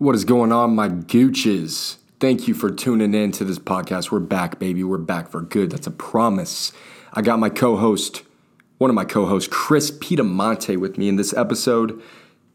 What is going on, my gooches? Thank you for tuning in to this podcast. We're back, baby. We're back for good. That's a promise. I got my co host, one of my co hosts, Chris Piedimonte, with me in this episode.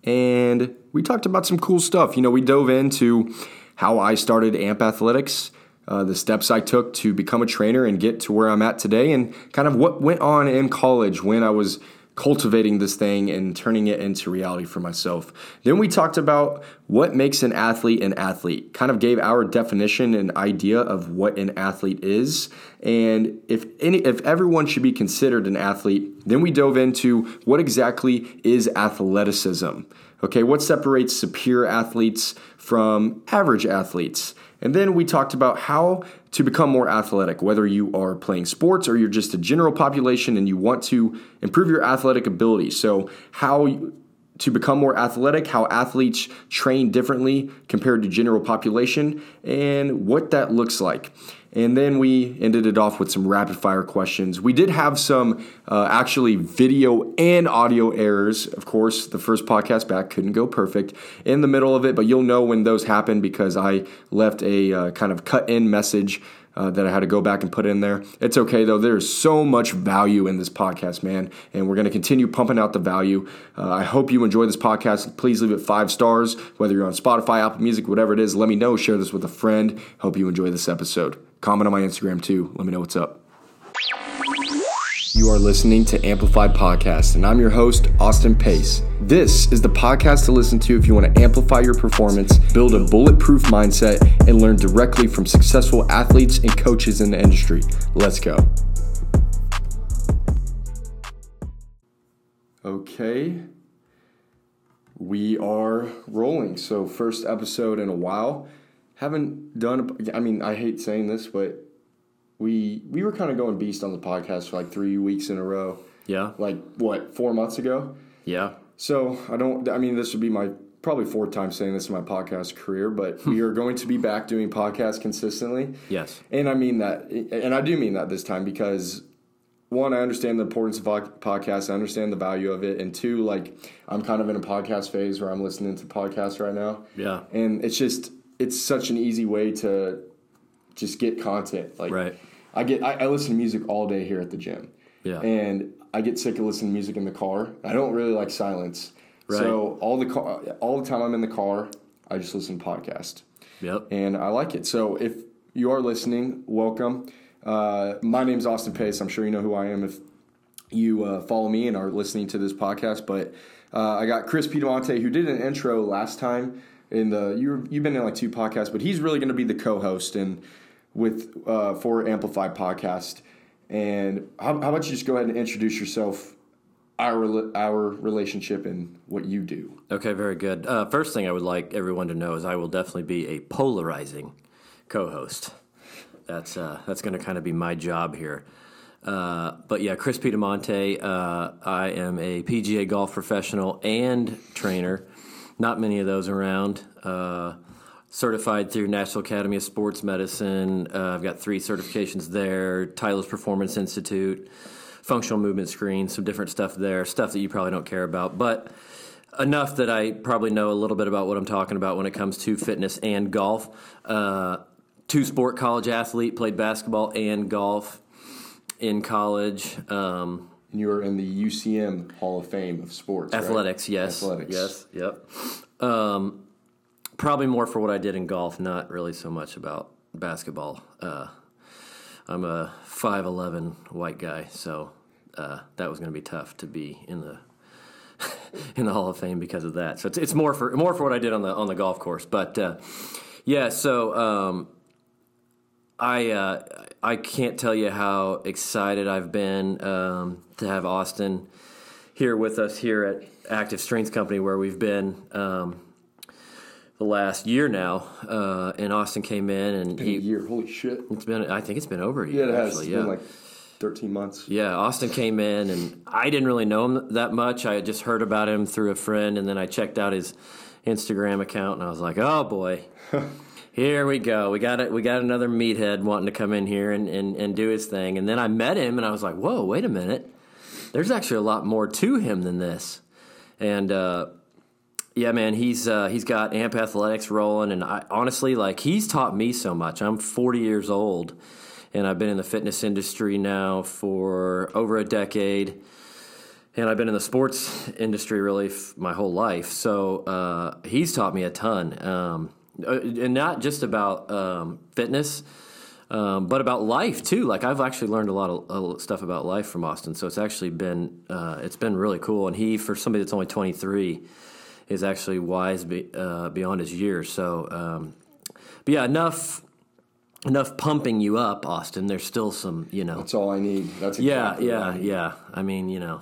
And we talked about some cool stuff. You know, we dove into how I started AMP Athletics, uh, the steps I took to become a trainer and get to where I'm at today, and kind of what went on in college when I was cultivating this thing and turning it into reality for myself. Then we talked about what makes an athlete an athlete, kind of gave our definition and idea of what an athlete is. And if any if everyone should be considered an athlete, then we dove into what exactly is athleticism. Okay, what separates superior athletes from average athletes? And then we talked about how to become more athletic, whether you are playing sports or you're just a general population and you want to improve your athletic ability. So, how to become more athletic, how athletes train differently compared to general population, and what that looks like. And then we ended it off with some rapid fire questions. We did have some uh, actually video and audio errors. Of course, the first podcast back couldn't go perfect in the middle of it, but you'll know when those happen because I left a uh, kind of cut in message uh, that I had to go back and put in there. It's okay though. There's so much value in this podcast, man, and we're going to continue pumping out the value. Uh, I hope you enjoy this podcast. Please leave it five stars, whether you're on Spotify, Apple Music, whatever it is. Let me know. Share this with a friend. Hope you enjoy this episode. Comment on my Instagram too. Let me know what's up. You are listening to Amplified Podcast, and I'm your host, Austin Pace. This is the podcast to listen to if you want to amplify your performance, build a bulletproof mindset, and learn directly from successful athletes and coaches in the industry. Let's go. Okay, we are rolling. So, first episode in a while. Haven't done, I mean, I hate saying this, but we we were kind of going beast on the podcast for like three weeks in a row. Yeah. Like what, four months ago? Yeah. So I don't. I mean, this would be my probably fourth time saying this in my podcast career, but hmm. we are going to be back doing podcasts consistently. Yes. And I mean that, and I do mean that this time because one, I understand the importance of podcasts. I understand the value of it, and two, like I'm kind of in a podcast phase where I'm listening to podcasts right now. Yeah. And it's just it's such an easy way to just get content. Like right. I get I, I listen to music all day here at the gym. Yeah. And I get sick of listening to music in the car. I don't really like silence. Right. So all the car, all the time I'm in the car, I just listen to podcast. Yep. And I like it. So if you are listening, welcome. Uh, my name's Austin Pace. I'm sure you know who I am if you uh, follow me and are listening to this podcast. But uh, I got Chris Piedimonte who did an intro last time in the you you've been in like two podcasts, but he's really going to be the co-host and with uh, for Amplified podcast. And how, how about you just go ahead and introduce yourself, our our relationship, and what you do. Okay, very good. Uh, first thing I would like everyone to know is I will definitely be a polarizing co-host. That's uh, that's going to kind of be my job here. Uh, but yeah, Chris Piedimonte. Uh, I am a PGA golf professional and trainer. Not many of those around. Uh, certified through National Academy of Sports Medicine. Uh, I've got three certifications there. Titleist Performance Institute, functional movement screen, some different stuff there. Stuff that you probably don't care about, but enough that I probably know a little bit about what I'm talking about when it comes to fitness and golf. Uh, two sport college athlete, played basketball and golf in college. Um, you're in the UCM Hall of Fame of sports. Athletics, right? yes. Athletics. Yes, yep. Um, probably more for what I did in golf, not really so much about basketball. Uh, I'm a 5'11 white guy, so uh, that was going to be tough to be in the in the Hall of Fame because of that. So it's, it's more for more for what I did on the on the golf course. But uh, yeah, so um, I uh, I can't tell you how excited I've been um, to have Austin here with us here at Active Strength Company, where we've been um, the last year now. Uh, and Austin came in, and he, a year. Holy shit! It's been. I think it's been over a year. Yeah, it has. Actually. It's yeah. been like thirteen months. Yeah, Austin came in, and I didn't really know him that much. I had just heard about him through a friend, and then I checked out his Instagram account, and I was like, oh boy. Here we go. We got it. We got another meathead wanting to come in here and, and, and do his thing. And then I met him, and I was like, "Whoa, wait a minute! There's actually a lot more to him than this." And uh, Yeah, man, he's uh, he's got Amp Athletics rolling, and I, honestly, like he's taught me so much. I'm 40 years old, and I've been in the fitness industry now for over a decade, and I've been in the sports industry really f- my whole life. So uh, he's taught me a ton, um, and not just about um, fitness. Um, but about life too. Like I've actually learned a lot of uh, stuff about life from Austin. So it's actually been uh, it's been really cool. And he, for somebody that's only 23, is actually wise be, uh, beyond his years. So, um, but yeah, enough enough pumping you up, Austin. There's still some, you know. That's all I need. That's yeah, exactly I yeah, need. yeah. I mean, you know,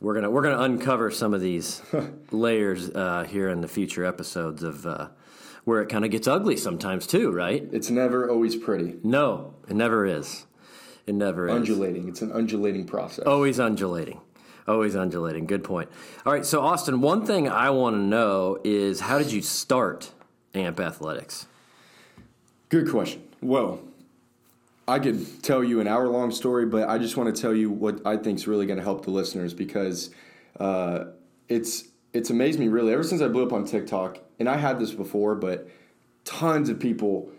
we're gonna we're gonna uncover some of these layers uh, here in the future episodes of uh, where it kind of gets ugly sometimes too, right? It's never always pretty. No, it never is. It never is. Undulating. It's an undulating process. Always undulating. Always undulating. Good point. All right, so Austin, one thing I want to know is how did you start AMP Athletics? Good question. Well, I could tell you an hour long story, but I just want to tell you what I think is really going to help the listeners because uh, it's it's amazed me really ever since I blew up on TikTok, and I had this before, but tons of people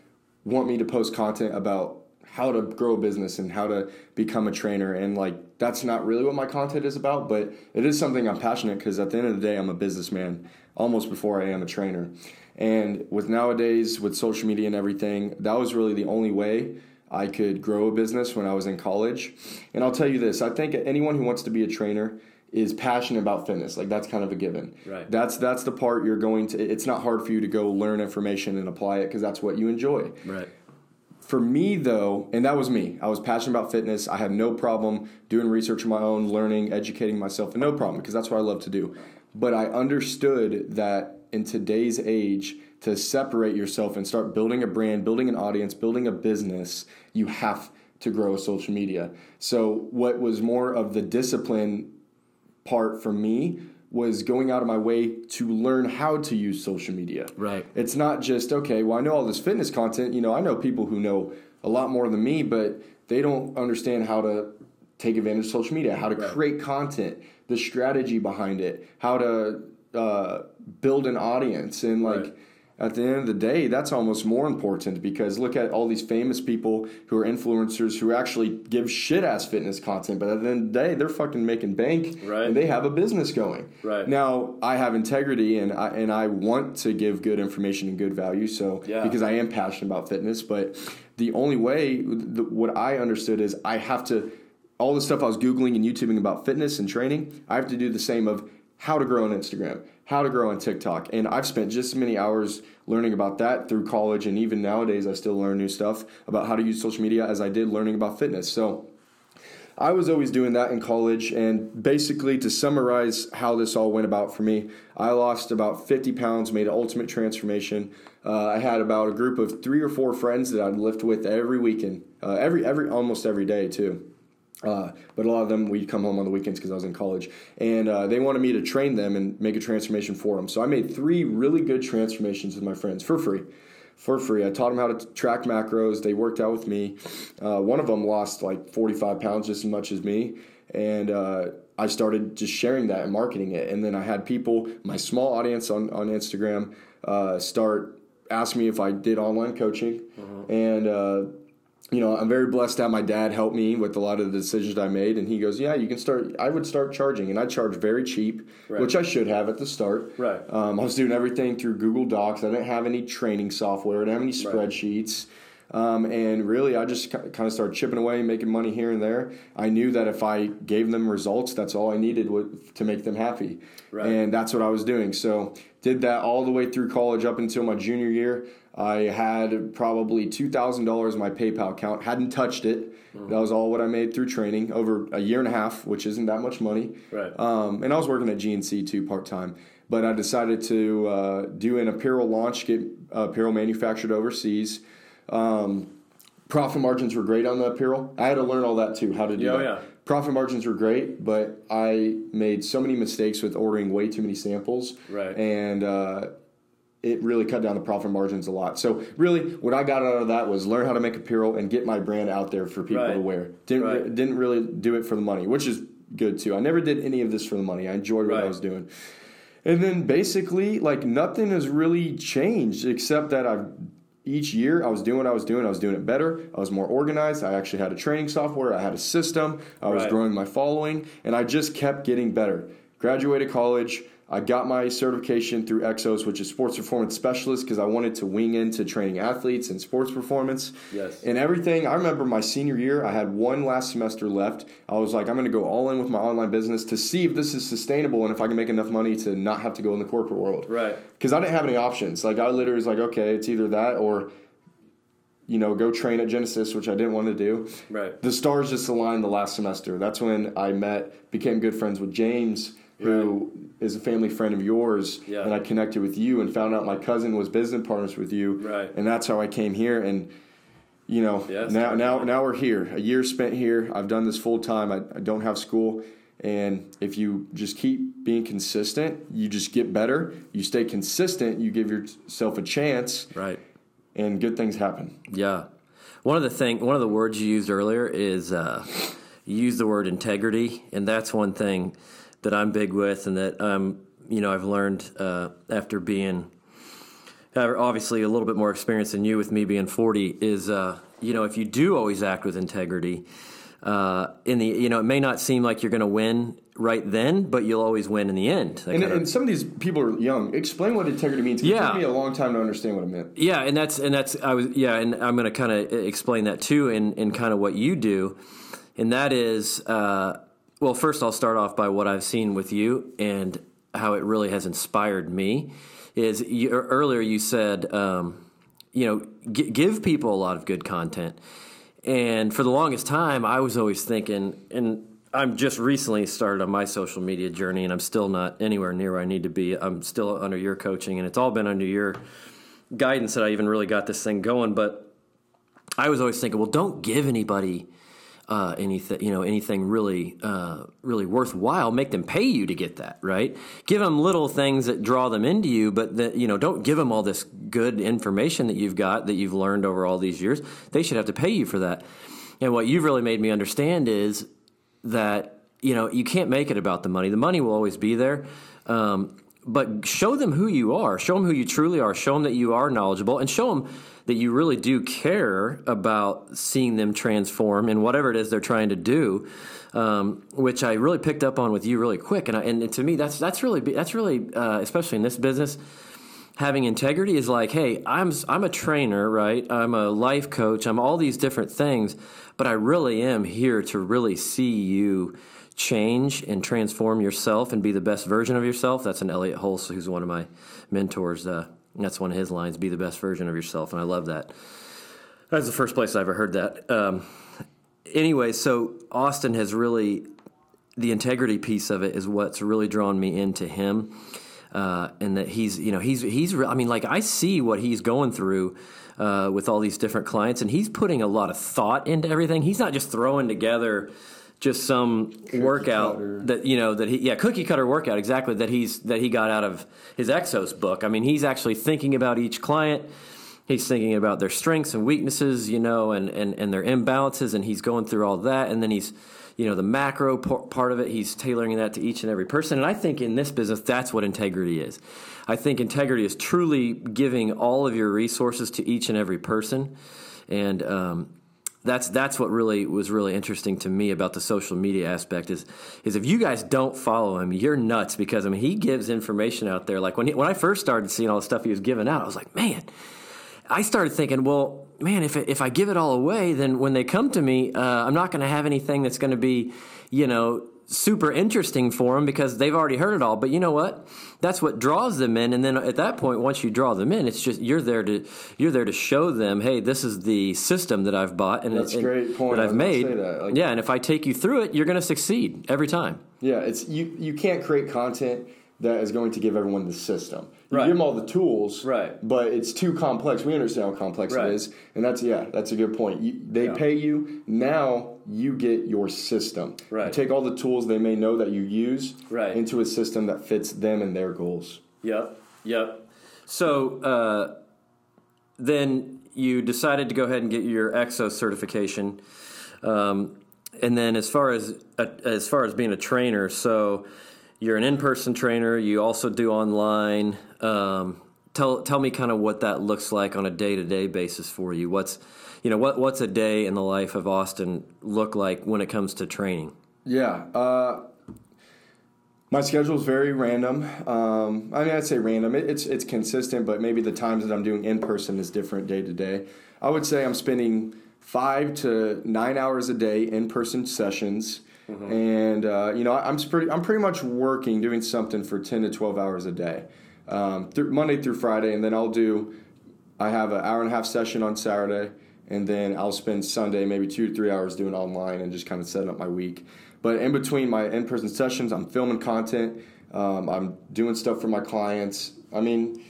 want me to post content about how to grow a business and how to become a trainer and like that's not really what my content is about but it is something i'm passionate because at the end of the day i'm a businessman almost before i am a trainer. And with nowadays with social media and everything that was really the only way i could grow a business when i was in college. And i'll tell you this i think anyone who wants to be a trainer is passionate about fitness like that's kind of a given Right. that's that's the part you're going to it's not hard for you to go learn information and apply it because that's what you enjoy Right. for me, though, and that was me, I was passionate about fitness. I had no problem doing research on my own, learning, educating myself, and no problem because that's what I love to do. But I understood that in today's age, to separate yourself and start building a brand, building an audience, building a business, you have to grow social media. So, what was more of the discipline part for me was going out of my way to learn how to use social media. Right. It's not just okay, well I know all this fitness content, you know, I know people who know a lot more than me, but they don't understand how to take advantage of social media, how to Right. create content, the strategy behind it, how to uh, build an audience and like Right. At the end of the day, that's almost more important because look at all these famous people who are influencers who actually give shit ass fitness content, but at the end of the day, they're fucking making bank Right. and they have a business going. Right. Now, I have integrity and I and I want to give good information and good value, so Yeah. because I am passionate about fitness, but the only way the, what I understood is I have to all the stuff I was googling and YouTubing about fitness and training, I have to do the same of how to grow on Instagram, how to grow on TikTok. And I've spent just as many hours learning about that through college. And even nowadays, I still learn new stuff about how to use social media as I did learning about fitness. So I was always doing that in college. And basically, to summarize how this all went about for me, I lost about 50 pounds, made an ultimate transformation. Uh, I had about a group of three or four friends that I'd lift with every weekend, uh, every every almost every day too. Uh, but a lot of them we'd come home on the weekends because I was in college, and uh, they wanted me to train them and make a transformation for them. So I made three really good transformations with my friends for free. For free, I taught them how to t- track macros. They worked out with me. Uh, one of them lost like 45 pounds, just as much as me, and uh, I started just sharing that and marketing it. And then I had people, my small audience on on Instagram, uh, start asking me if I did online coaching, and uh, you know, I'm very blessed that my dad helped me with a lot of the decisions I made. And he goes, Yeah, you can start. I would start charging. And I charge very cheap, Right. which I should have at the start. Right. Um, I was doing everything through Google Docs. I didn't have any training software, I didn't have any spreadsheets. Um, and really, I just kind of started chipping away, making money here and there. I knew that if I gave them results, that's all I needed to make them happy. Right. And that's what I was doing. So, did that all the way through college up until my junior year. I had probably $2,000 in my PayPal account, hadn't touched it. Mm. That was all what I made through training over a year and a half, which isn't that much money. Right. Um, and I was working at GNC too, part time. But I decided to uh, do an apparel launch, get apparel manufactured overseas. Um, profit margins were great on the apparel. I had to learn all that too, how to do oh, that. yeah. Profit margins were great, but I made so many mistakes with ordering way too many samples. Right. And uh, it really cut down the profit margins a lot. So really, what I got out of that was learn how to make apparel and get my brand out there for people Right. to wear. Didn't Right. didn't really do it for the money, which is good too. I never did any of this for the money. I enjoyed what I was doing. And then basically, like nothing has really changed except that I've each year I was doing what I was doing. I was doing it better. I was more organized. I actually had a training software. I had a system. I was Right. growing my following, and I just kept getting better. Graduated college. I got my certification through Exos, which is sports performance specialist, because I wanted to wing into training athletes and sports performance. Yes. And everything. I remember my senior year. I had one last semester left. I was like, I'm going to go all in with my online business to see if this is sustainable and if I can make enough money to not have to go in the corporate world Right. because I didn't have any options. Like I literally was like, okay, it's either that or, you know, go train at Genesis, which I didn't want to do. Right. The stars just aligned the last semester. That's when I met, became good friends with James, who is a family friend of yours, Yeah. and I connected with you and found out my cousin was business partners with you, Right. and that's how I came here. And you know, Yes. now now now we're here. A year spent here. I've done this full time. I, I don't have school. And if you just keep being consistent, you just get better. You stay consistent, you give yourself a chance, Right. and good things happen. Yeah. One of the thing, one of the words you used earlier is uh, you used the word integrity, and that's one thing that I'm big with, and that um, you know I've learned uh, after being uh, obviously a little bit more experience than you with me being 40 is uh, you know if you do always act with integrity. Uh, in the you know it may not seem like you're going to win right then, but you'll always win in the end. And, and some of these people are young. Explain what integrity means. It Yeah. took me a long time to understand what it meant. Yeah, and that's and that's I was yeah, and I'm going to kind of explain that too in in kind of what you do, and that is uh, well, first I'll start off by what I've seen with you and how it really has inspired me. Is you, earlier you said um, you know g- give people a lot of good content, and for the longest time I was always thinking and. I'm just recently started on my social media journey, and I'm still not anywhere near where I need to be. I'm still under your coaching, and it's all been under your guidance that I even really got this thing going. But I was always thinking, well, don't give anybody uh, anything, you know, anything really, uh, really worthwhile. Make them pay you to get that, right? Give them little things that draw them into you, but that you know, don't give them all this good information that you've got that you've learned over all these years. They should have to pay you for that. And what you've really made me understand is that you know you can't make it about the money. The money will always be there, um, but show them who you are. Show them who you truly are. Show them that you are knowledgeable, and show them that you really do care about seeing them transform in whatever it is they're trying to do. Um, which I really picked up on with you really quick, and I, and to me that's that's really that's really uh, especially in this business having integrity is like, hey, I'm I'm a trainer, right? I'm a life coach. I'm all these different things, but I really am here to really see you change and transform yourself and be the best version of yourself. That's an Elliot Hulse, who's one of my mentors. Uh, that's one of his lines: "Be the best version of yourself," and I love that. That's the first place I ever heard that. Um, anyway, so Austin has really the integrity piece of it is what's really drawn me into him. Uh, and that he's, you know, he's, he's, I mean, like I see what he's going through uh, with all these different clients, and he's putting a lot of thought into everything. He's not just throwing together just some workout cutter. that you know that he yeah cookie cutter workout exactly that he's that he got out of his Exos book. I mean, he's actually thinking about each client. He's thinking about their strengths and weaknesses, you know, and, and, and their imbalances, and he's going through all that. And then he's, you know, the macro part of it, he's tailoring that to each and every person. And I think in this business, that's what integrity is. I think integrity is truly giving all of your resources to each and every person. And, um, that's that's what really was really interesting to me about the social media aspect is is if you guys don't follow him, you're nuts because I mean he gives information out there. Like when he, when I first started seeing all the stuff he was giving out, I was like, man. I started thinking, well, man, if if I give it all away, then when they come to me, uh, I'm not going to have anything that's going to be, you know, super interesting for them because they've already heard it all. But you know what? That's what draws them in. And then at that point, once you draw them in, it's just you're there to you're there to show them, hey, this is the system that I've bought and, That's a and- great point. that I've made. that. Like- yeah, and if I take you through it, you're going to succeed every time. Yeah, it's you. You can't create content that is going to give everyone the system. You Right. give them all the tools, Right. But it's too complex. We understand how complex Right. it is, and that's yeah, that's a good point. You, they Yeah. pay you now. You get your system. You Right. take all the tools they may know that you use Right. into a system that fits them and their goals. Yep. Yep. So uh, then you decided to go ahead and get your EXO certification, um, and then as far as uh, as far as being a trainer, so you're an in-person trainer. You also do online. Um, tell tell me kind of what that looks like on a day-to-day basis for you. What's you know what what's a day in the life of Austin look like when it comes to training? Yeah. Uh, my schedule is very random. Um, I mean, I'd say random. It, it's it's consistent, but maybe the times that I'm doing in person is different day to day. I would say I'm spending five to nine hours a day in person sessions, mm-hmm. and uh, you know I'm pretty I'm pretty much working doing something for ten to twelve hours a day, um, th- Monday through Friday, and then I'll do. I have an hour and a half session on Saturday, and then I'll spend Sunday maybe two to three hours doing online and just kind of setting up my week. But in between my in person sessions, I'm filming content. Um, I'm doing stuff for my clients. I mean,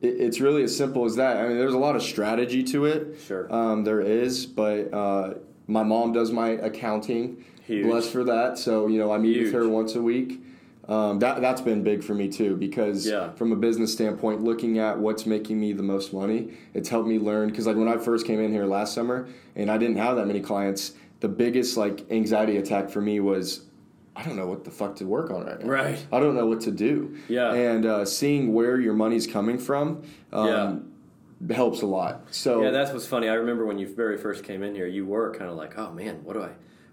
it, it's really as simple as that. I mean, there's a lot of strategy to it. Sure. Um, there is, but uh, my mom does my accounting. Huge. Blessed for that. So you know, I meet Huge. with her once a week. Um, that that's been big for me too because Yeah. from a business standpoint, looking at what's making me the most money, it's helped me learn. Because like when I first came in here last summer and I didn't have that many clients, the biggest like anxiety attack for me was I don't know what the fuck to work on right now. Right. I don't know what to do. Yeah. And uh, seeing where your money's coming from um, helps a lot. So Yeah, that's what's funny. I remember when you very first came in here, you were kind of like, "Oh man, what do I,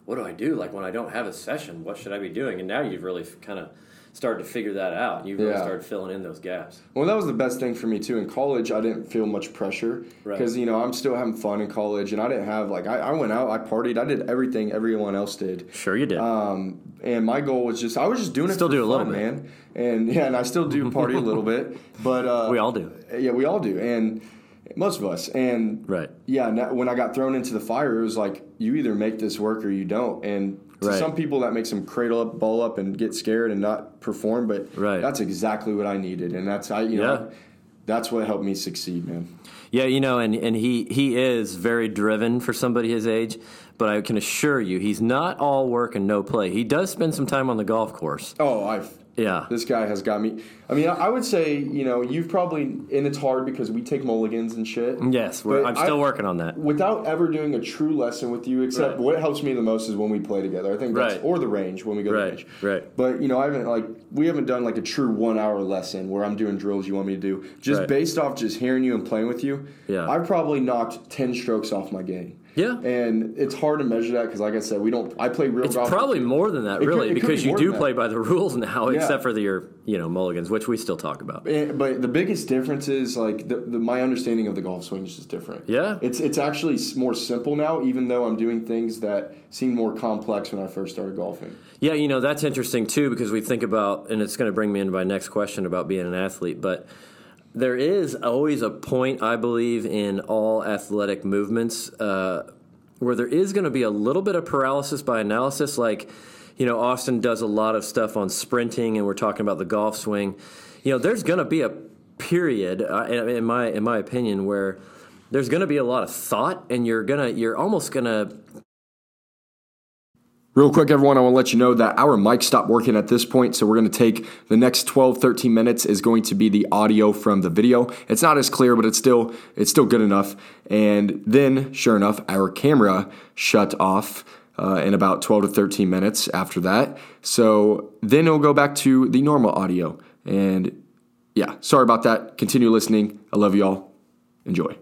what do I do? Like when I don't have a session, what should I be doing?" And now you've really kind of started to figure that out. You really Yeah. started filling in those gaps. Well, that was the best thing for me too. In college, I didn't feel much pressure Right. because you know I'm still having fun in college, and I didn't have like I, I went out, I partied, I did everything everyone else did. Sure, you did. Um, and my goal was just I was just doing it. Still do a little bit. man. And yeah, and I still do party a little bit, but uh, we all do. yeah, we all do, and most of us. And Right. yeah, now, when I got thrown into the fire, it was like you either make this work or you don't. And to Right. some people, that makes them cradle up, ball up, and get scared and not perform. But Right. that's exactly what I needed, and that's I you Yeah. know that's what helped me succeed, man. Yeah, you know, and, and he, he is very driven for somebody his age, but I can assure you, he's not all work and no play. He does spend some time on the golf course. Oh, I've Yeah. this guy has got me. I mean, I would say you know you've probably and it's hard because we take mulligans and shit. Yes, we're, I'm still I- working on that. without ever doing a true lesson with you, except Right. what helps me the most is when we play together. I think that's Right. or the range when we go to the Right, range. right. But you know, I haven't like we haven't done like a true one hour lesson where I'm doing drills you want me to do. Just Right. based off just hearing you and playing with you. Yeah. I've probably knocked ten strokes off my game. Yeah. And it's hard to measure that because, like I said, we don't. I play real It's golf. probably more than that, It really, could because be you do play by the rules now, Yeah. except for the, your, you know, mulligans, which we still talk about. And- but the biggest difference is like the, the, my understanding of the golf swing is just different. Yeah. it's it's actually more simple now, even though I'm doing things that seemed more complex when I first started golfing. Yeah, you know, that's interesting too because we think about, and it's going to bring me into my next question about being an athlete, but there is always a point, I believe, in all athletic movements uh, where there is going to be a little bit of paralysis by analysis. Like, you know, Austin does a lot of stuff on sprinting, and we're talking about the golf swing. You know, there's going to be a period, uh, in my in my opinion, where there's going to be a lot of thought, and you're gonna you're almost gonna Real quick, everyone, I want to let you know that our mic stopped working at this point, so we're going to take the next 12, 13 minutes is going to be the audio from the video. It's not as clear, but it's still it's still good enough. And then, sure enough, our camera shut off uh, in about 12 to 13 minutes after that. So then it'll go back to the normal audio. And yeah, sorry about that. Continue listening. I love y'all. Enjoy.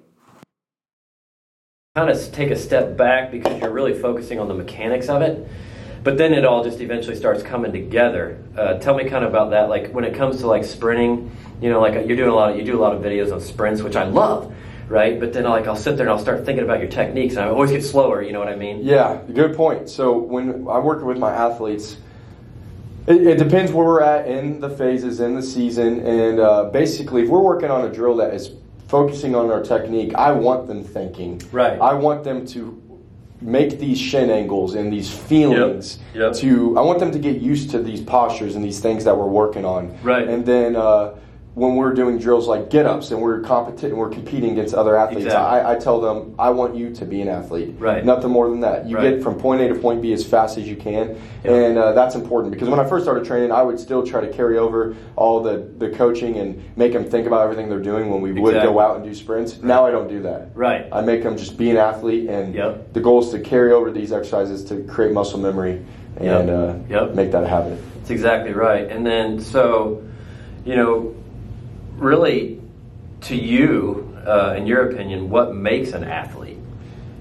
Kind of take a step back because you're really focusing on the mechanics of it. But then it all just eventually starts coming together. Uh, tell me kind of about that. Like when it comes to like sprinting, you know, like you're doing a lot. Of, you do a lot of videos on sprints, which I love, right? But then like I'll sit there and I'll start thinking about your techniques, and I always get slower. You know what I mean? Yeah, good point. So when I work with my athletes, it, it depends where we're at in the phases in the season, and uh, basically, if we're working on a drill that is focusing on our technique, I want them thinking. Right. I want them to make these shin angles and these feelings Yep. to. I want them to get used to these postures and these things that we're working on. Right. And then. Uh, when we're doing drills like get ups and we're competi- we're competing against other athletes, Exactly. I, I tell them I want you to be an athlete. Right. Nothing more than that. You Right. get from point A to point B as fast as you can, and uh, that's important because when I first started training, I would still try to carry over all the, the coaching and make them think about everything they're doing when we would go out and do sprints. Now I don't do that. Right. I make them just be an athlete, and Yep. the goal is to carry over these exercises to create muscle memory and Yep. uh, Yep. make that a habit. That's exactly right. And then, so, you know, really, to you, uh, in your opinion, what makes an athlete?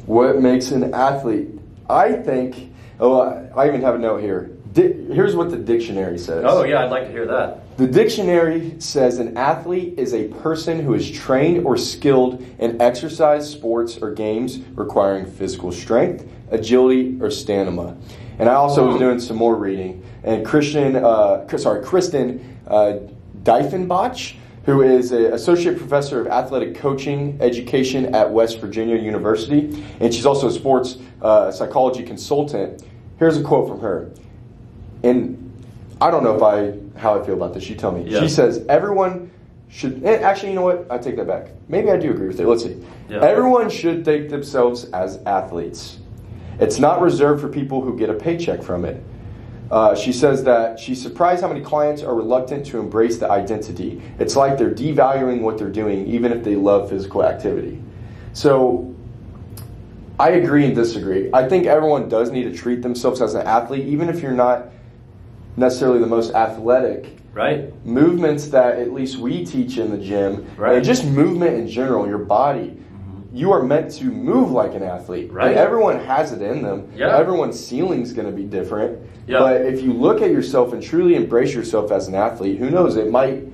What makes an athlete? I think. Oh, I even have a note here. Di- here's what the dictionary says. Oh, yeah, I'd like to hear that. The dictionary says an athlete is a person who is trained or skilled in exercise, sports, or games requiring physical strength, agility, or stamina. And I also was doing some more reading, and Christian, uh, sorry, Kristen uh, Dieffenbach, who is an associate professor of athletic coaching education at West Virginia University, and she's also a sports uh, psychology consultant. Here's a quote from her. And I don't know if I how I feel about this. You tell me. Yeah. She says everyone should. Actually, you know what? I take that back. Maybe I do agree with it. Let's see. Yeah. Everyone should think themselves as athletes. It's not reserved for people who get a paycheck from it. Uh, she says that she's surprised how many clients are reluctant to embrace the identity. It's like they're devaluing what they're doing, even if they love physical activity. So I agree and disagree. I think everyone does need to treat themselves as an athlete, even if you're not necessarily the most athletic. Right? Movements that at least we teach in the gym, Right. and just movement in general, your body. You are meant to move like an athlete. Right. And everyone has it in them. Yeah. Everyone's ceiling's going to be different. Yeah. But if you look at yourself and truly embrace yourself as an athlete, who knows? It might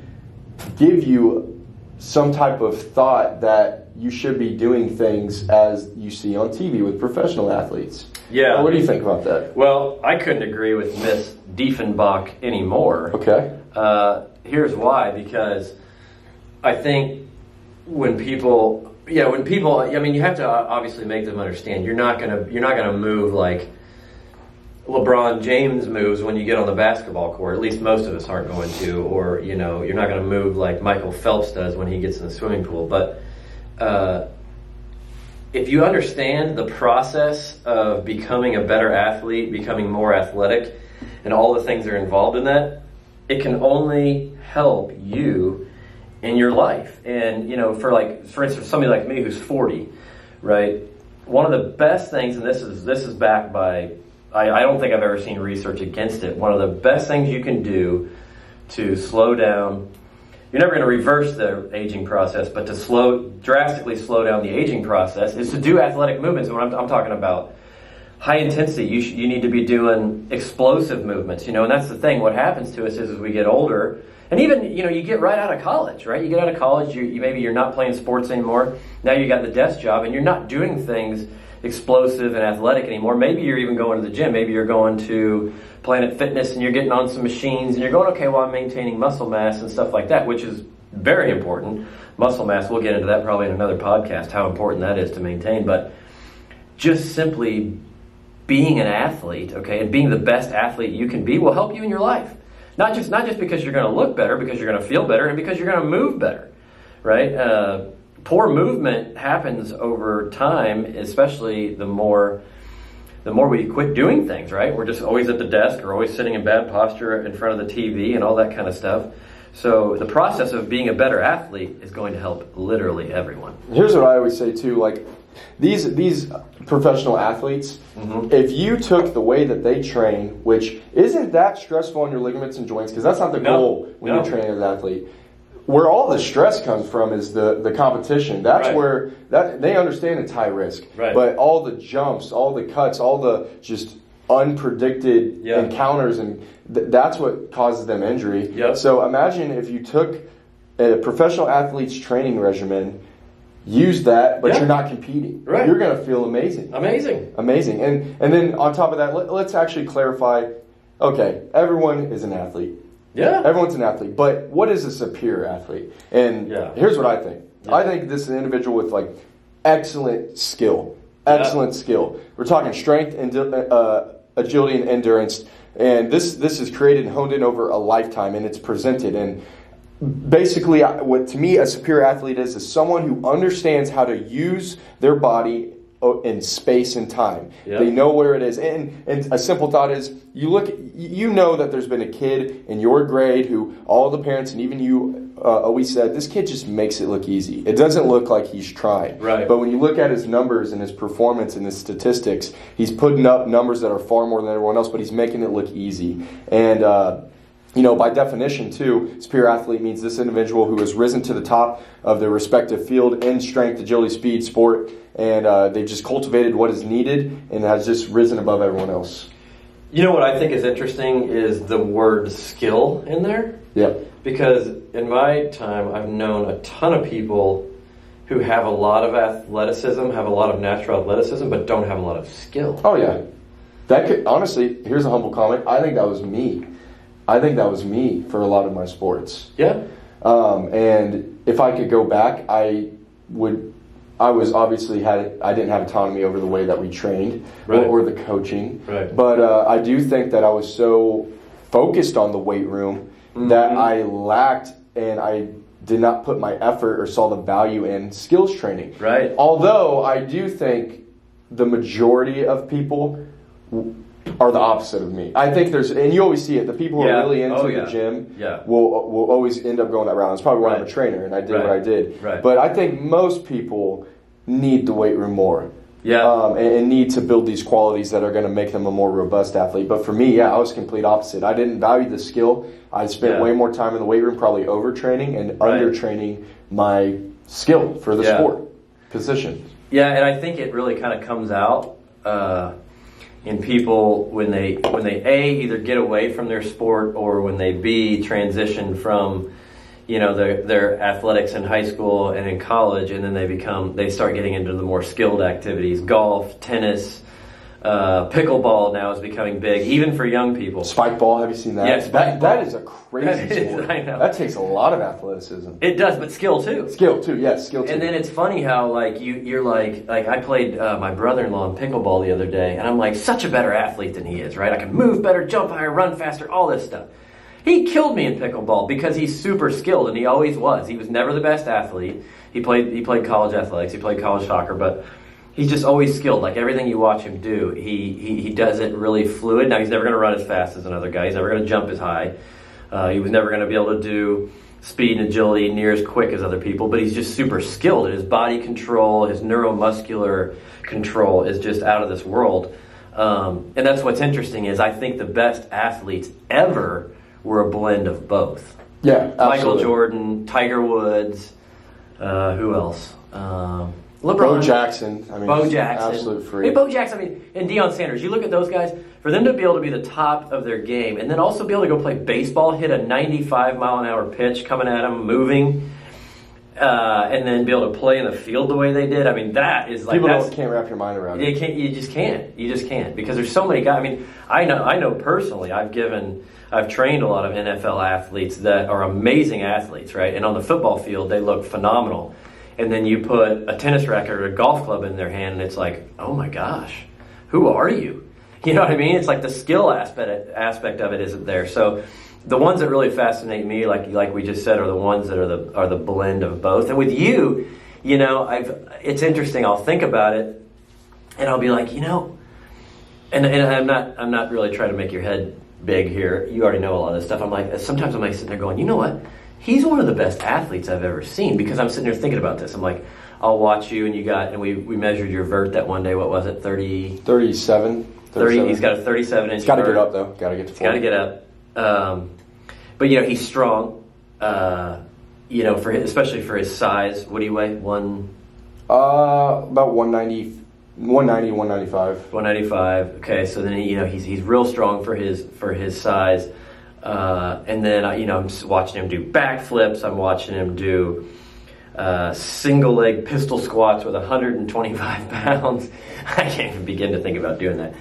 give you some type of thought that you should be doing things as you see on TV with professional athletes. Yeah. What do you think about that? Well, I couldn't agree with Miss Dieffenbach anymore. Okay. Uh, here's why because I think when people, yeah, when people, I mean, you have to obviously make them understand you're not gonna you're not gonna move like LeBron James moves when you get on the basketball court. At least most of us aren't going to, or you know, you're not gonna move like Michael Phelps does when he gets in the swimming pool. But uh, if you understand the process of becoming a better athlete, becoming more athletic, and all the things that are involved in that, it can only help you in your life. And you know, for like, for instance, somebody like me who's 40, right? One of the best things, and this is this is backed by, I, I don't think I've ever seen research against it. One of the best things you can do to slow down you're never going to reverse the aging process, but to slow, drastically slow down the aging process is to do athletic movements. And when I'm, I'm talking about high intensity, you, sh- you need to be doing explosive movements, you know, and that's the thing. What happens to us is as we get older, and even, you know, you get right out of college, right? You get out of college, you, you maybe you're not playing sports anymore. Now you got the desk job and you're not doing things explosive and athletic anymore. Maybe you're even going to the gym. Maybe you're going to Planet Fitness and you're getting on some machines and you're going, okay, well, I'm maintaining muscle mass and stuff like that, which is very important. Muscle mass, we'll get into that probably in another podcast, how important that is to maintain. But just simply being an athlete, okay, and being the best athlete you can be will help you in your life. Not just not just because you're going to look better, because you're going to feel better, and because you're going to move better, right? Uh, poor movement happens over time, especially the more the more we quit doing things, right? We're just always at the desk or always sitting in bad posture in front of the TV and all that kind of stuff. So the process of being a better athlete is going to help literally everyone. Here's what I always say too: like these these professional athletes, mm-hmm. if you took the way that they train, which isn't that stressful on your ligaments and joints, because that's not the No. goal when No. you're training as an athlete. Where all the stress comes from is the, the competition. That's Right. where that they understand it's high risk. Right. But all the jumps, all the cuts, all the just unpredicted Yeah. encounters, and th- that's what causes them injury. Yep. So imagine if you took a professional athlete's training regimen, use that, but Yeah. you're not competing. Right. You're going to feel amazing. Amazing. Amazing. And and then on top of that, let, let's actually clarify. Okay, everyone is an athlete. Yeah. Everyone's an athlete, but what is a superior athlete? And Yeah. here's what I think. Yeah. I think this is an individual with like excellent skill. Excellent skill. We're talking strength and uh, agility and endurance. And this this is created and honed in over a lifetime, and it's presented. And basically, what to me a superior athlete is is someone who understands how to use their body uh, in space and time. Yeah. They know where it is. And and a simple thought is you look you know that there's been a kid in your grade who all the parents and even you uh, always said, this kid just makes it look easy. It doesn't look like he's trying. Right. But when you look at his numbers and his performance and his statistics, he's putting up numbers that are far more than everyone else, but he's making it look easy. And, uh, you know, by definition, too, superior athlete means this individual who has risen to the top of their respective field in strength, agility, speed, sport, and uh, they've just cultivated what is needed and has just risen above everyone else. You know what I think is interesting is the word skill in there. Yeah. Because in my time, I've known a ton of people who have a lot of athleticism, have a lot of natural athleticism, but don't have a lot of skill. Oh yeah, that could honestly. Here's a humble comment. I think that was me. I think that was me for a lot of my sports. Yeah. Um, and if I could go back, I would. I was obviously had I didn't have autonomy over the way that we trained Right. or, or the coaching. Right. But uh, I do think that I was so focused on the weight room that Mm-hmm. I lacked and I did not put my effort or saw the value in skills training. Right. Although I do think the majority of people are the opposite of me. I think there's, and you always see it. The people who Yeah. are really into Oh, the gym Yeah. will will always end up going that route. It's probably why I'm a trainer and I did Right. what I did. Right. But I think most people need the weight room more. Yeah. Um, and, and need to build these qualities that are going to make them a more robust athlete. But for me, yeah, I was complete opposite. I didn't value the skill. I spent Yeah. way more time in the weight room, probably overtraining and Right. undertraining my skill for the Yeah. sport position. Yeah, and I think it really kind of comes out uh, in people when they when they a either get away from their sport or when they b transition from you know their their athletics in high school and in college, and then they become they start getting into the more skilled activities, golf, tennis. Uh, pickleball now is becoming big, even for young people. Spike ball, have you seen that? Yeah, that, ball. that is a crazy sport. I know. That takes a lot of athleticism. It does, but skill too. Skill too, yes, skill too. And then it's funny how like you you're like like I played uh, my brother-in-law in pickleball the other day, and I'm like such a better athlete than he is, right? I can move better, jump higher, run faster, all this stuff. He killed me in pickleball because he's super skilled, and he always was. He was never the best athlete. He played he played college athletics, he played college soccer, but he's just always skilled. Like everything you watch him do, he he, he does it really fluid. Now he's never going to run as fast as another guy. He's never going to jump as high. Uh, he was never going to be able to do speed and agility near as quick as other people, but he's just super skilled. His body control, his neuromuscular control is just out of this world. Um, and that's what's interesting is I think the best athletes ever were a blend of both. yeah, Michael. Jordan, Tiger Woods, uh, who else? Um, LeBron. Bo Jackson. I mean, Bo Jackson. absolute freak. Hey, Bo Jackson, I mean, and Deion Sanders. You look at those guys, for them to be able to be the top of their game and then also be able to go play baseball, hit a 95 mile an hour pitch coming at them, moving, uh, and then be able to play in the field the way they did. I mean, that is like People can't wrap your mind around you it. can't. You just can't. You just can't because there's so many guys. I mean, I know. I know personally. I've given. I've trained a lot of NFL athletes that are amazing athletes, right? And on the football field, they look phenomenal. And then you put a tennis racket or a golf club in their hand, and it's like, oh my gosh, who are you? You know what I mean? It's like the skill aspect aspect of it isn't there. So the ones that really fascinate me, like like we just said, are the ones that are the are the blend of both. And with you, you know, I've it's interesting. I'll think about it, and I'll be like, you know, and, and I'm not I'm not really trying to make your head big here. You already know a lot of this stuff. I'm like sometimes I'm like sitting there going, you know what? He's one of the best athletes I've ever seen because I'm sitting there thinking about this. I'm like, I'll watch you and you got and we, we measured your vert that one day. What was it? 30, 37. 30 He's got a 37 inch. He's got to get up though. Got to get to. Got to get up. Um, but you know he's strong. Uh, you know for his, especially for his size. What do you weigh? One. Uh, about 190, 190, 195. 195. Okay, so then you know he's he's real strong for his for his size. Uh, and then I- you know I'm watching him do backflips. I'm watching him do uh, single leg pistol squats with 125 pounds. I can't even begin to think about doing that.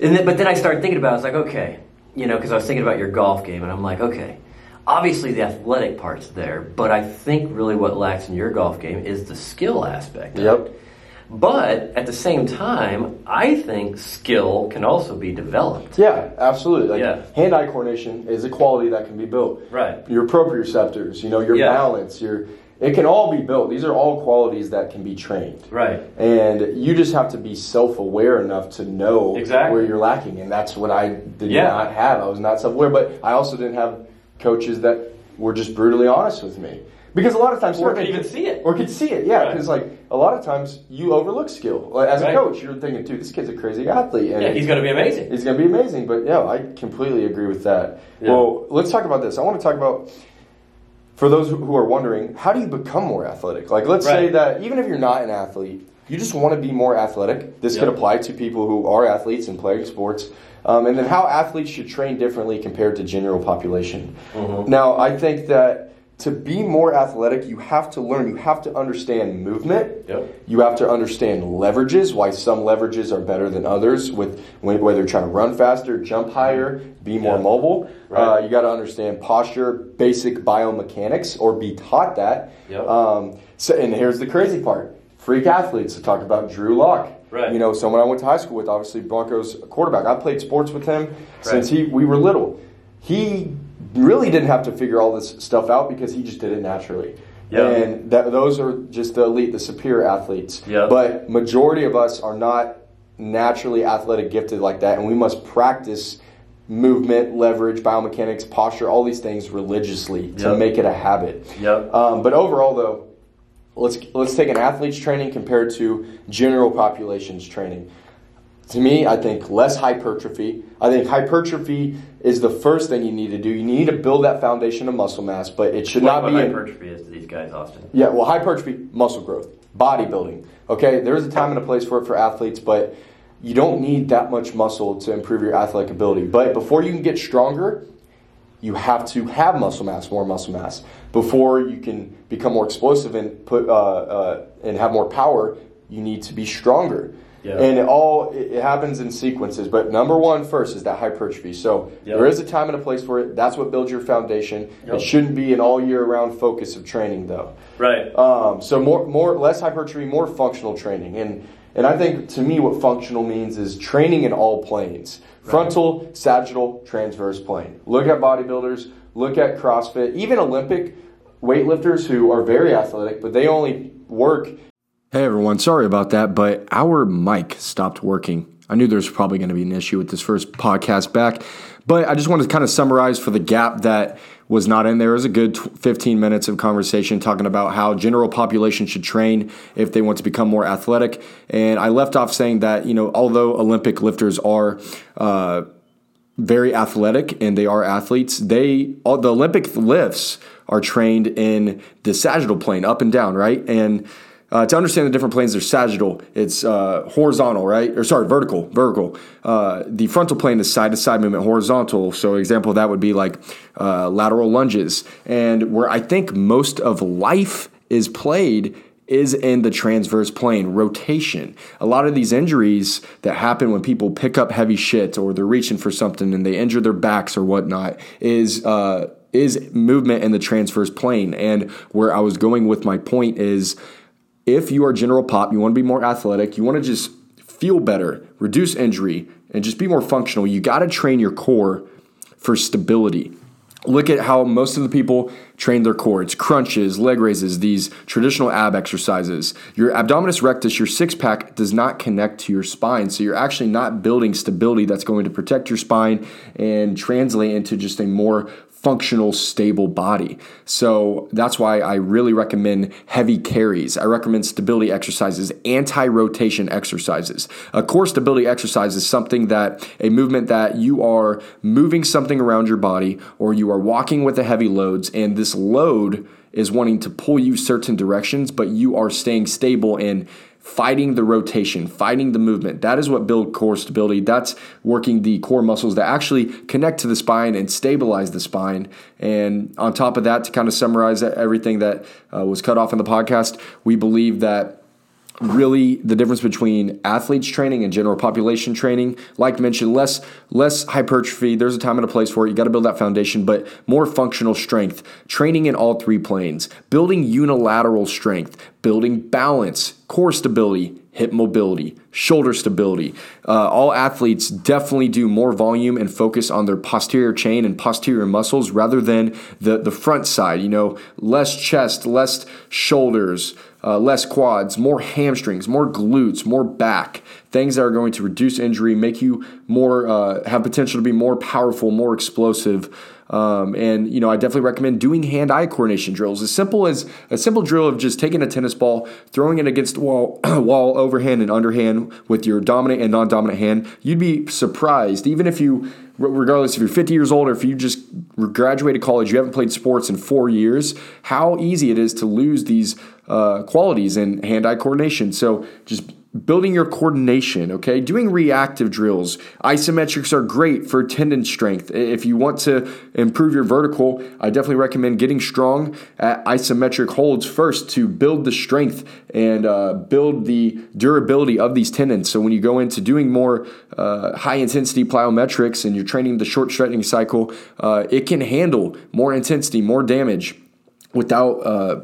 And then, but then I started thinking about. it. I was like, okay, you know, because I was thinking about your golf game, and I'm like, okay. Obviously, the athletic part's there, but I think really what lacks in your golf game is the skill aspect. Yep. it. But at the same time, I think skill can also be developed. Yeah, absolutely. Like Yeah. hand-eye coordination is a quality that can be built. Right. Your proprioceptors, you know, your Yeah. balance, your it can all be built. These are all qualities that can be trained. Right. And you just have to be self-aware enough to know Exactly. where you're lacking, and that's what I did Yeah. not have. I was not self-aware, but I also didn't have coaches that were just brutally honest with me. Because a lot of times, Or could even see it. or could see it, yeah. Right. Because like a lot of times you overlook skill. Like, as Right. a coach, you're thinking, dude, this kid's a crazy athlete, and Yeah, he's going to be amazing. He's going to be amazing. But yeah, I completely agree with that. Yeah. Well, let's talk about this. I want to talk about, for those who- are wondering, how do you become more athletic? Like, let's say that even if you're not an athlete, you just want to be more athletic. This could apply to people who are athletes and playing sports. Um, and then how athletes should train differently compared to general population. Mm-hmm. Now, I think that to be more athletic, you have to learn, you have to understand movement. Yep. You have to understand leverages, why some leverages are better than others, with when- whether you're trying to run faster, jump higher, be more Yeah. mobile. Right. Uh, you got to understand posture, basic biomechanics, or be taught that. Yep. Um, so, and here's the crazy part: freak athletes. To talk about Drew Lock. Right. You know, someone I went to high school with, obviously Broncos quarterback. I played sports with him since he we were little. He really didn't have to figure all this stuff out because he just did it naturally. Yeah. And that, those are just the elite, the superior athletes. Yeah. But majority of us are not naturally athletic gifted like that, and we must practice movement, leverage, biomechanics, posture, all these things religiously to Yep. make it a habit. Yep. Um, but overall, though, let's let's take an athlete's training compared to general population's training. To me, I think less hypertrophy. I think hypertrophy is the first thing you need to do. You need to build that foundation of muscle mass, but it should What, not what be in- hypertrophy is to these guys, Austin. yeah, well, hypertrophy, muscle growth, bodybuilding. Okay, there's a time and a place for it for athletes, but you don't need that much muscle to improve your athletic ability. But before you can get stronger, you have to have muscle mass, more muscle mass. Before you can become more explosive and put uh, uh, and have more power, you need to be stronger. Yeah. And it all it happens in sequences, but number one first is that hypertrophy. So Yep. there is a time and a place for it. That's what builds your foundation. Yep. It shouldn't be an all year round focus of training, though. Right. Um, so more, more, less hypertrophy, more functional training, and and I think to me what functional means is training in all planes: frontal, sagittal, transverse plane. Look at bodybuilders, look at CrossFit, even Olympic weightlifters who are very athletic, but they only work. Hey everyone, sorry about that, but our mic stopped working. I knew there was probably going to be an issue with this first podcast back, but I just wanted to kind of summarize for the gap that was not in there. It was a good 15 minutes of conversation talking about how general population should train if they want to become more athletic. And I left off saying that, you know, although Olympic lifters are uh, very athletic and they are athletes, they all the Olympic lifts are trained in the sagittal plane, up and down, right? And uh, to understand the different planes, there's sagittal, it's uh, horizontal, right? Or sorry, vertical, vertical. Uh, the frontal plane is side to side movement, horizontal. So, example of that would be like uh, lateral lunges. And where I think most of life is played is in the transverse plane, rotation. A lot of these injuries that happen when people pick up heavy shit or they're reaching for something and they injure their backs or whatnot is uh, is movement in the transverse plane. And where I was going with my point is if you are general pop, you want to be more athletic, you want to just feel better, reduce injury, and just be more functional, you got to train your core for stability. Look at how most of the people train their core. It's crunches, leg raises, these traditional ab exercises. Your abdominis rectus, your six pack, does not connect to your spine. So you're actually not building stability that's going to protect your spine and translate into just a more functional, stable body. So that's why I really recommend heavy carries. I recommend stability exercises, anti rotation exercises. A core stability exercise is something that a movement that you are moving something around your body or you are walking with the heavy loads, and this load is wanting to pull you certain directions, but you are staying stable and fighting the rotation, fighting the movement. That is what build core stability. That's working the core muscles that actually connect to the spine and stabilize the spine. And on top of that, to kind of summarize everything that uh, was cut off in the podcast, we believe that really the difference between athletes training and general population training. Like mentioned less less hypertrophy. There's a time and a place for it. You got to build that foundation but more functional strength. Training in all three planes. Building unilateral strength. Building balance core stability hip mobility shoulder stability. Uh, all athletes definitely do more volume and focus on their posterior chain and posterior muscles rather than the, the front side you know? Less chest less shoulders uh, less quads, more hamstrings, more glutes, more back, things that are going to reduce injury, make you more uh, have potential to be more powerful, more explosive. Um, and you know, I definitely recommend doing hand-eye coordination drills. As simple as a simple drill of just taking a tennis ball, throwing it against the wall, wall overhand and underhand with your dominant and non-dominant hand. You'd be surprised, even if you regardless if you're 50 years old or if you just graduated college, you haven't played sports in four years, how easy it is to lose these uh, qualities in hand eye coordination. So just building your coordination, okay? Doing reactive drills. Isometrics are great for tendon strength. If you want to improve your vertical, I definitely recommend getting strong at isometric holds first to build the strength and uh, build the durability of these tendons. So when you go into doing more uh, high intensity plyometrics and you're training the short stretching cycle, uh, it can handle more intensity, more damage without uh,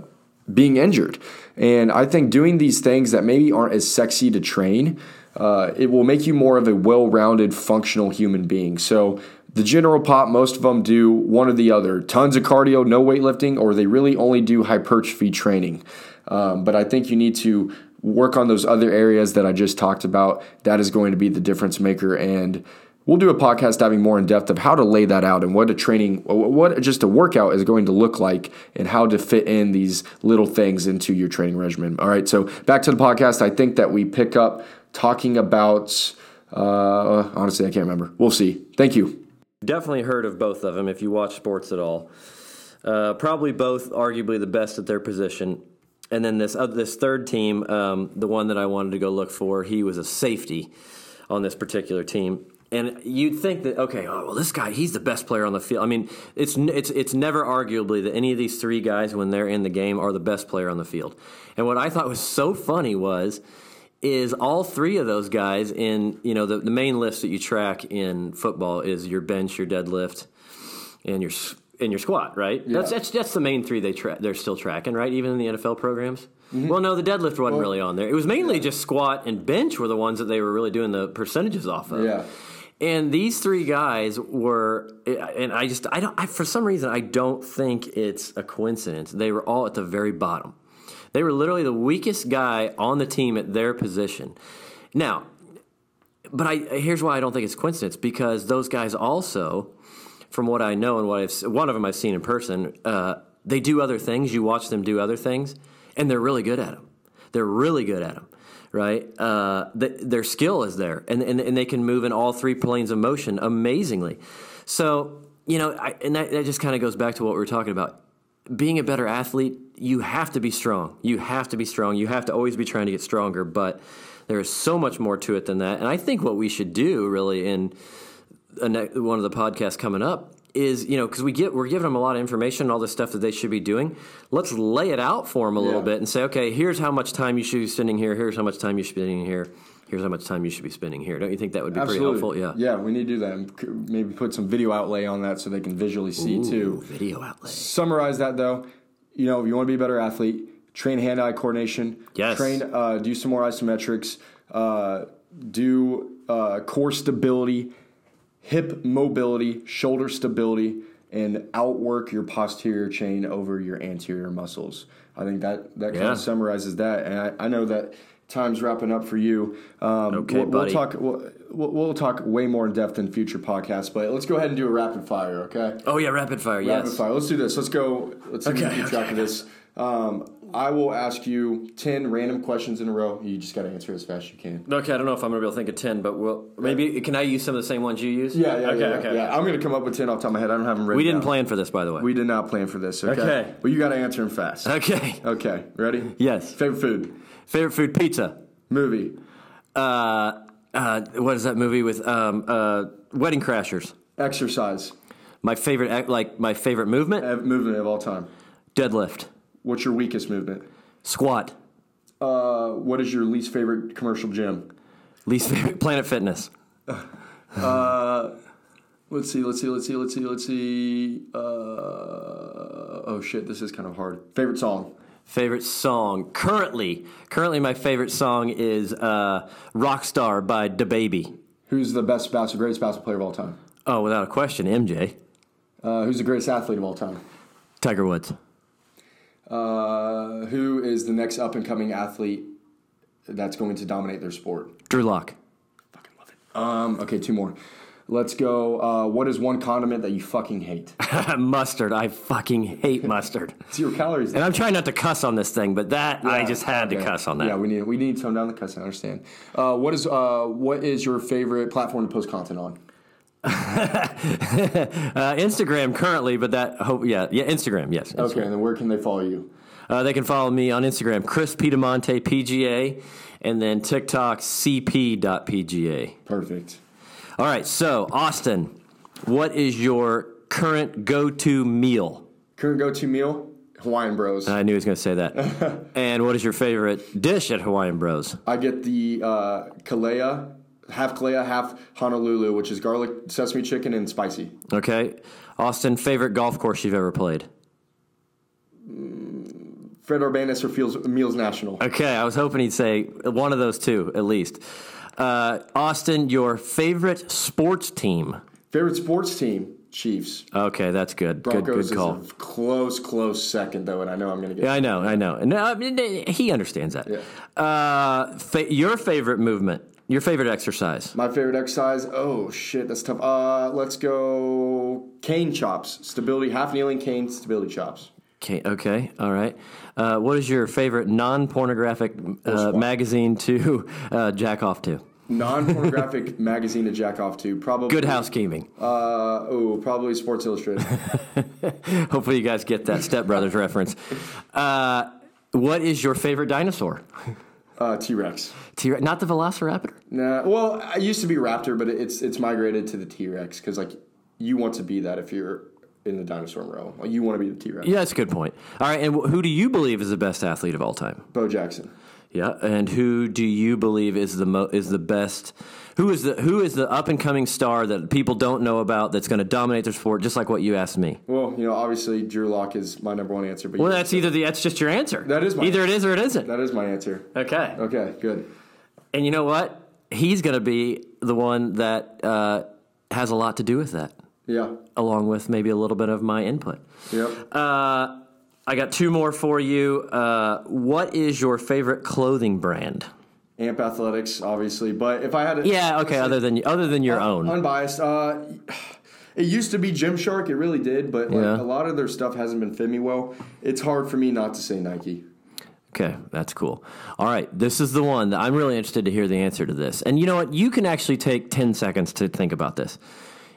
being injured. And I think doing these things that maybe aren't as sexy to train, uh, it will make you more of a well rounded, functional human being. So, the general pop, most of them do one or the other tons of cardio, no weightlifting, or they really only do hypertrophy training. Um, but I think you need to work on those other areas that I just talked about. That is going to be the difference maker. And We'll do a podcast diving more in depth of how to lay that out and what a training, what just a workout is going to look like and how to fit in these little things into your training regimen. All right, so back to the podcast. I think that we pick up talking about, uh, honestly, I can't remember. We'll see. Thank you. Definitely heard of both of them if you watch sports at all. Uh, probably both arguably the best at their position. And then this uh, this third team, um, the one that I wanted to go look for, he was a safety on this particular team. And you'd think that okay, oh well, this guy he's the best player on the field. I mean, it's it's it's never arguably that any of these three guys when they're in the game are the best player on the field. And what I thought was so funny was is all three of those guys in you know the, the main lifts that you track in football is your bench, your deadlift, and your and your squat, right? Yeah. That's, that's that's the main three they tra- they're still tracking, right? Even in the NFL programs. Mm-hmm. Well, no, the deadlift wasn't well, really on there. It was mainly yeah. just squat and bench were the ones that they were really doing the percentages off of. Yeah. And these three guys were, and I just, I don't, I, for some reason, I don't think it's a coincidence. They were all at the very bottom. They were literally the weakest guy on the team at their position. Now, but I, here's why I don't think it's coincidence because those guys also, from what I know and what I've, one of them I've seen in person, uh, they do other things. You watch them do other things, and they're really good at them. They're really good at them right? Uh, the, their skill is there, and, and, and they can move in all three planes of motion amazingly. So, you know, I, and that, that just kind of goes back to what we were talking about. Being a better athlete, you have to be strong. You have to be strong. You have to always be trying to get stronger, but there is so much more to it than that. And I think what we should do really in one of the podcasts coming up is you know because we get we're giving them a lot of information all the stuff that they should be doing. Let's lay it out for them a yeah. little bit and say okay here's how much time you should be spending here here's how much time you should be spending here here's how much time you should be spending here. Don't you think that would be Absolutely. pretty helpful? Yeah. Yeah we need to do that and maybe put some video outlay on that so they can visually see Ooh, too. video outlay. Summarize that though. You know if you want to be a better athlete train hand-eye coordination. Yes. Train uh, do some more isometrics uh, do uh, core stability hip mobility, shoulder stability, and outwork your posterior chain over your anterior muscles. I think that that kind yeah. of summarizes that. And I, I, know that time's wrapping up for you. Um, okay, we'll, buddy. We'll talk. We'll, we'll, talk way more in depth in future podcasts. But let's go ahead and do a rapid fire. Okay. Oh yeah, rapid fire. Rapid yes. fire. Let's do this. Let's go. Let's okay, keep track okay. of this. Um, I will ask you 10 random questions in a row. You just got to answer as fast as you can. Okay, I don't know if I'm going to be able to think of 10, but we'll, maybe can I use some of the same ones you use? Yeah, yeah, okay, yeah, okay. yeah. I'm going to come up with 10 off the top of my head. I don't have them ready. We didn't down. plan for this, by the way. We did not plan for this, okay? Okay. But you got to answer them fast. Okay. Okay, ready? Yes. Favorite food? Favorite food, pizza. Movie? Uh, uh, what is that movie with um, uh, Wedding Crashers? Exercise? My favorite, act- like my favorite movement? Movement of all time. Deadlift. What's your weakest movement? Squat. Uh, what is your least favorite commercial gym? Least favorite Planet Fitness. uh, let's see. Let's see. Let's see. Let's see. Let's see. Uh, oh shit! This is kind of hard. Favorite song. Favorite song currently. Currently, my favorite song is uh, "Rockstar" by DaBaby. Who's the best basketball, greatest basketball player of all time? Oh, without a question, MJ. Uh, who's the greatest athlete of all time? Tiger Woods. Uh, who is the next up and coming athlete that's going to dominate their sport? Drew Lock. Fucking love it. Um, okay, two more. let's go. Uh, what is one condiment that you fucking hate? mustard. I fucking hate mustard. Zero calories. And I'm trying not to cuss on this thing, but that I just had to cuss on that. Yeah, we need we need to tone down the cussing. I understand. Uh, what is uh, what is your favorite platform to post content on? Uh, Instagram currently, but that hope yeah yeah Instagram yes. Okay, and then where can they follow you? Uh, they can follow me on Instagram, Chris Piedimonte PGA, and then TikTok CP.PGA. Perfect. All right, so Austin, what is your current go-to meal? Current go-to meal: Hawaiian Bros. I knew he was going to say that. and what is your favorite dish at Hawaiian Bros? I get the uh, kalea, half kalea, half Honolulu, which is garlic sesame chicken and spicy. Okay, Austin, favorite golf course you've ever played? Fred Arbanas or Fields, Meals National. Okay, I was hoping he'd say one of those two at least. Uh, Austin, your favorite sports team? Favorite sports team: Chiefs. Okay, that's good. Good, Broncos good call. is a close, close second though, and I know I'm going to get. Yeah, I know, I know. I mean, he understands that. Yeah. Uh, fa- your favorite movement, your favorite exercise. My favorite exercise. Oh shit, that's tough. Uh, let's go cane chops. Stability, half kneeling cane stability chops. Okay, okay, all right. Uh, what is your favorite non-pornographic uh, magazine to uh, jack off to? Non-pornographic magazine to jack off to. Probably Good housekeeping. Uh, oh, probably Sports Illustrated. Hopefully, you guys get that Step Brothers reference. Uh, what is your favorite dinosaur? Uh, T-Rex. T- Rex, not the Velociraptor. Nah, well, I used to be Raptor, but it's it's migrated to the T-Rex because like you want to be that if you're in the dinosaur row. Like you want to be the T-Rex. Yeah, that's a good point. All right, and who do you believe is the best athlete of all time? Bo Jackson. Yeah, and who do you believe is the mo- is the best? Who is the who is the up and coming star that people don't know about that's going to dominate their sport? Just like what you asked me. Well, you know, obviously Drew Lock is my number one answer, but Well, that's either the that's just your answer. That is my either it is or it isn't. that is my answer. Okay. Okay, good. And you know what? He's going to be the one that uh, has a lot to do with that, Yeah. along with maybe a little bit of my input. Yep. Uh, I got two more for you. Uh, what is your favorite clothing brand? Amp Athletics, obviously, but if I had to, Yeah, okay. Other than other than your own. unbiased, uh, it used to be Gymshark. It really did, but like, Yeah. a lot of their stuff hasn't been fit me well. It's hard for me not to say Nike. Okay, that's cool. All right, this is the one that I'm really interested to hear the answer to this. And you know what? You can actually take 10 seconds to think about this.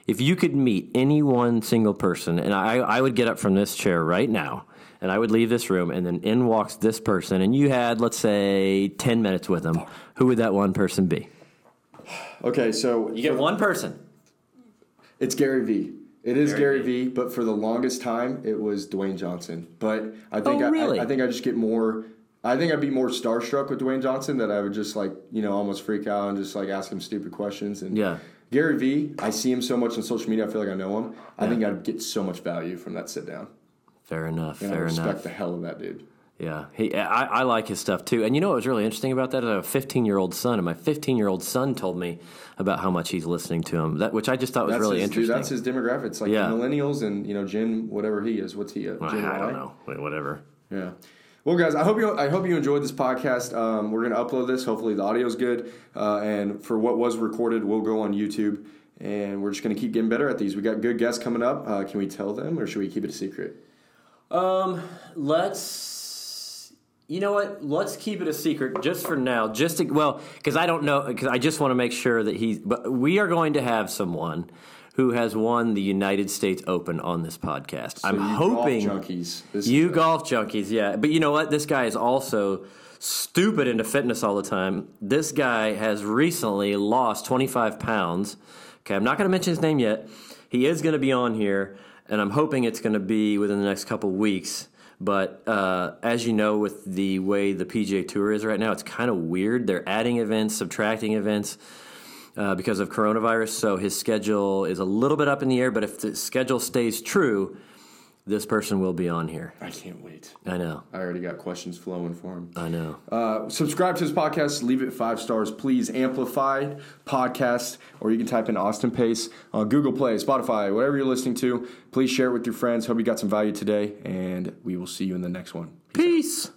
If you could meet any one single person, and I, I would get up from this chair right now, and I would leave this room, and then in walks this person, and you had, let's say, 10 minutes with them, who would that one person be? Okay, so You get one person. It's Gary Vee. It is Gary Gary, Vee, but for the longest time it was Dwayne Johnson. But I think Oh, I- really? I, I think I just get more. I think I'd be more starstruck with Dwayne Johnson that I would just like you know almost freak out and just like ask him stupid questions. And Yeah. Gary Vee, I see him so much on social media. I feel like I know him. I think I'd get so much value from that sit down. Fair enough, And I respect enough. the hell of that dude. Yeah, he, I, I like his stuff too. And you know what was really interesting about that? I have a 15 year old son, and my 15 year old son told me about how much he's listening to him. That which I just thought was That's really his, dude, interesting. that's his demographic. It's like Yeah. millennials and you know Jin, whatever he is. What's he? A, I, Gen I Y? don't know, Wait, whatever. Yeah. Well, guys, I hope you I hope you enjoyed this podcast. Um, we're gonna upload this. Hopefully, the audio's good. Uh, and for what was recorded, we'll go on YouTube. And we're just gonna keep getting better at these. We got good guests coming up. Uh, can we tell them, or should we keep it a secret? Um, let's. You know what? Let's keep it a secret just for now. Just to, well, because I don't know. Because I just want to make sure that he. But we are going to have someone who has won the United States Open on this podcast. I'm you hoping golf junkies. This you golf junkies, yeah. But you know what? This guy is also stupid into fitness all the time. This guy has recently lost 25 pounds. Okay, I'm not going to mention his name yet. He is going to be on here, and I'm hoping it's going to be within the next couple weeks. But uh, as you know, with the way the PGA Tour is right now, it's kind of weird. They're adding events, subtracting events uh, because of coronavirus. So his schedule is a little bit up in the air. But if the schedule stays true, this person will be on here. I can't wait. I know. I already got questions flowing for him. I know. Uh, subscribe to his podcast. Leave it five stars, please. Amplified podcast, or you can type in Austin Pace on Google Play, Spotify, whatever you're listening to. Please share it with your friends. Hope you got some value today, and we will see you in the next one. Peace.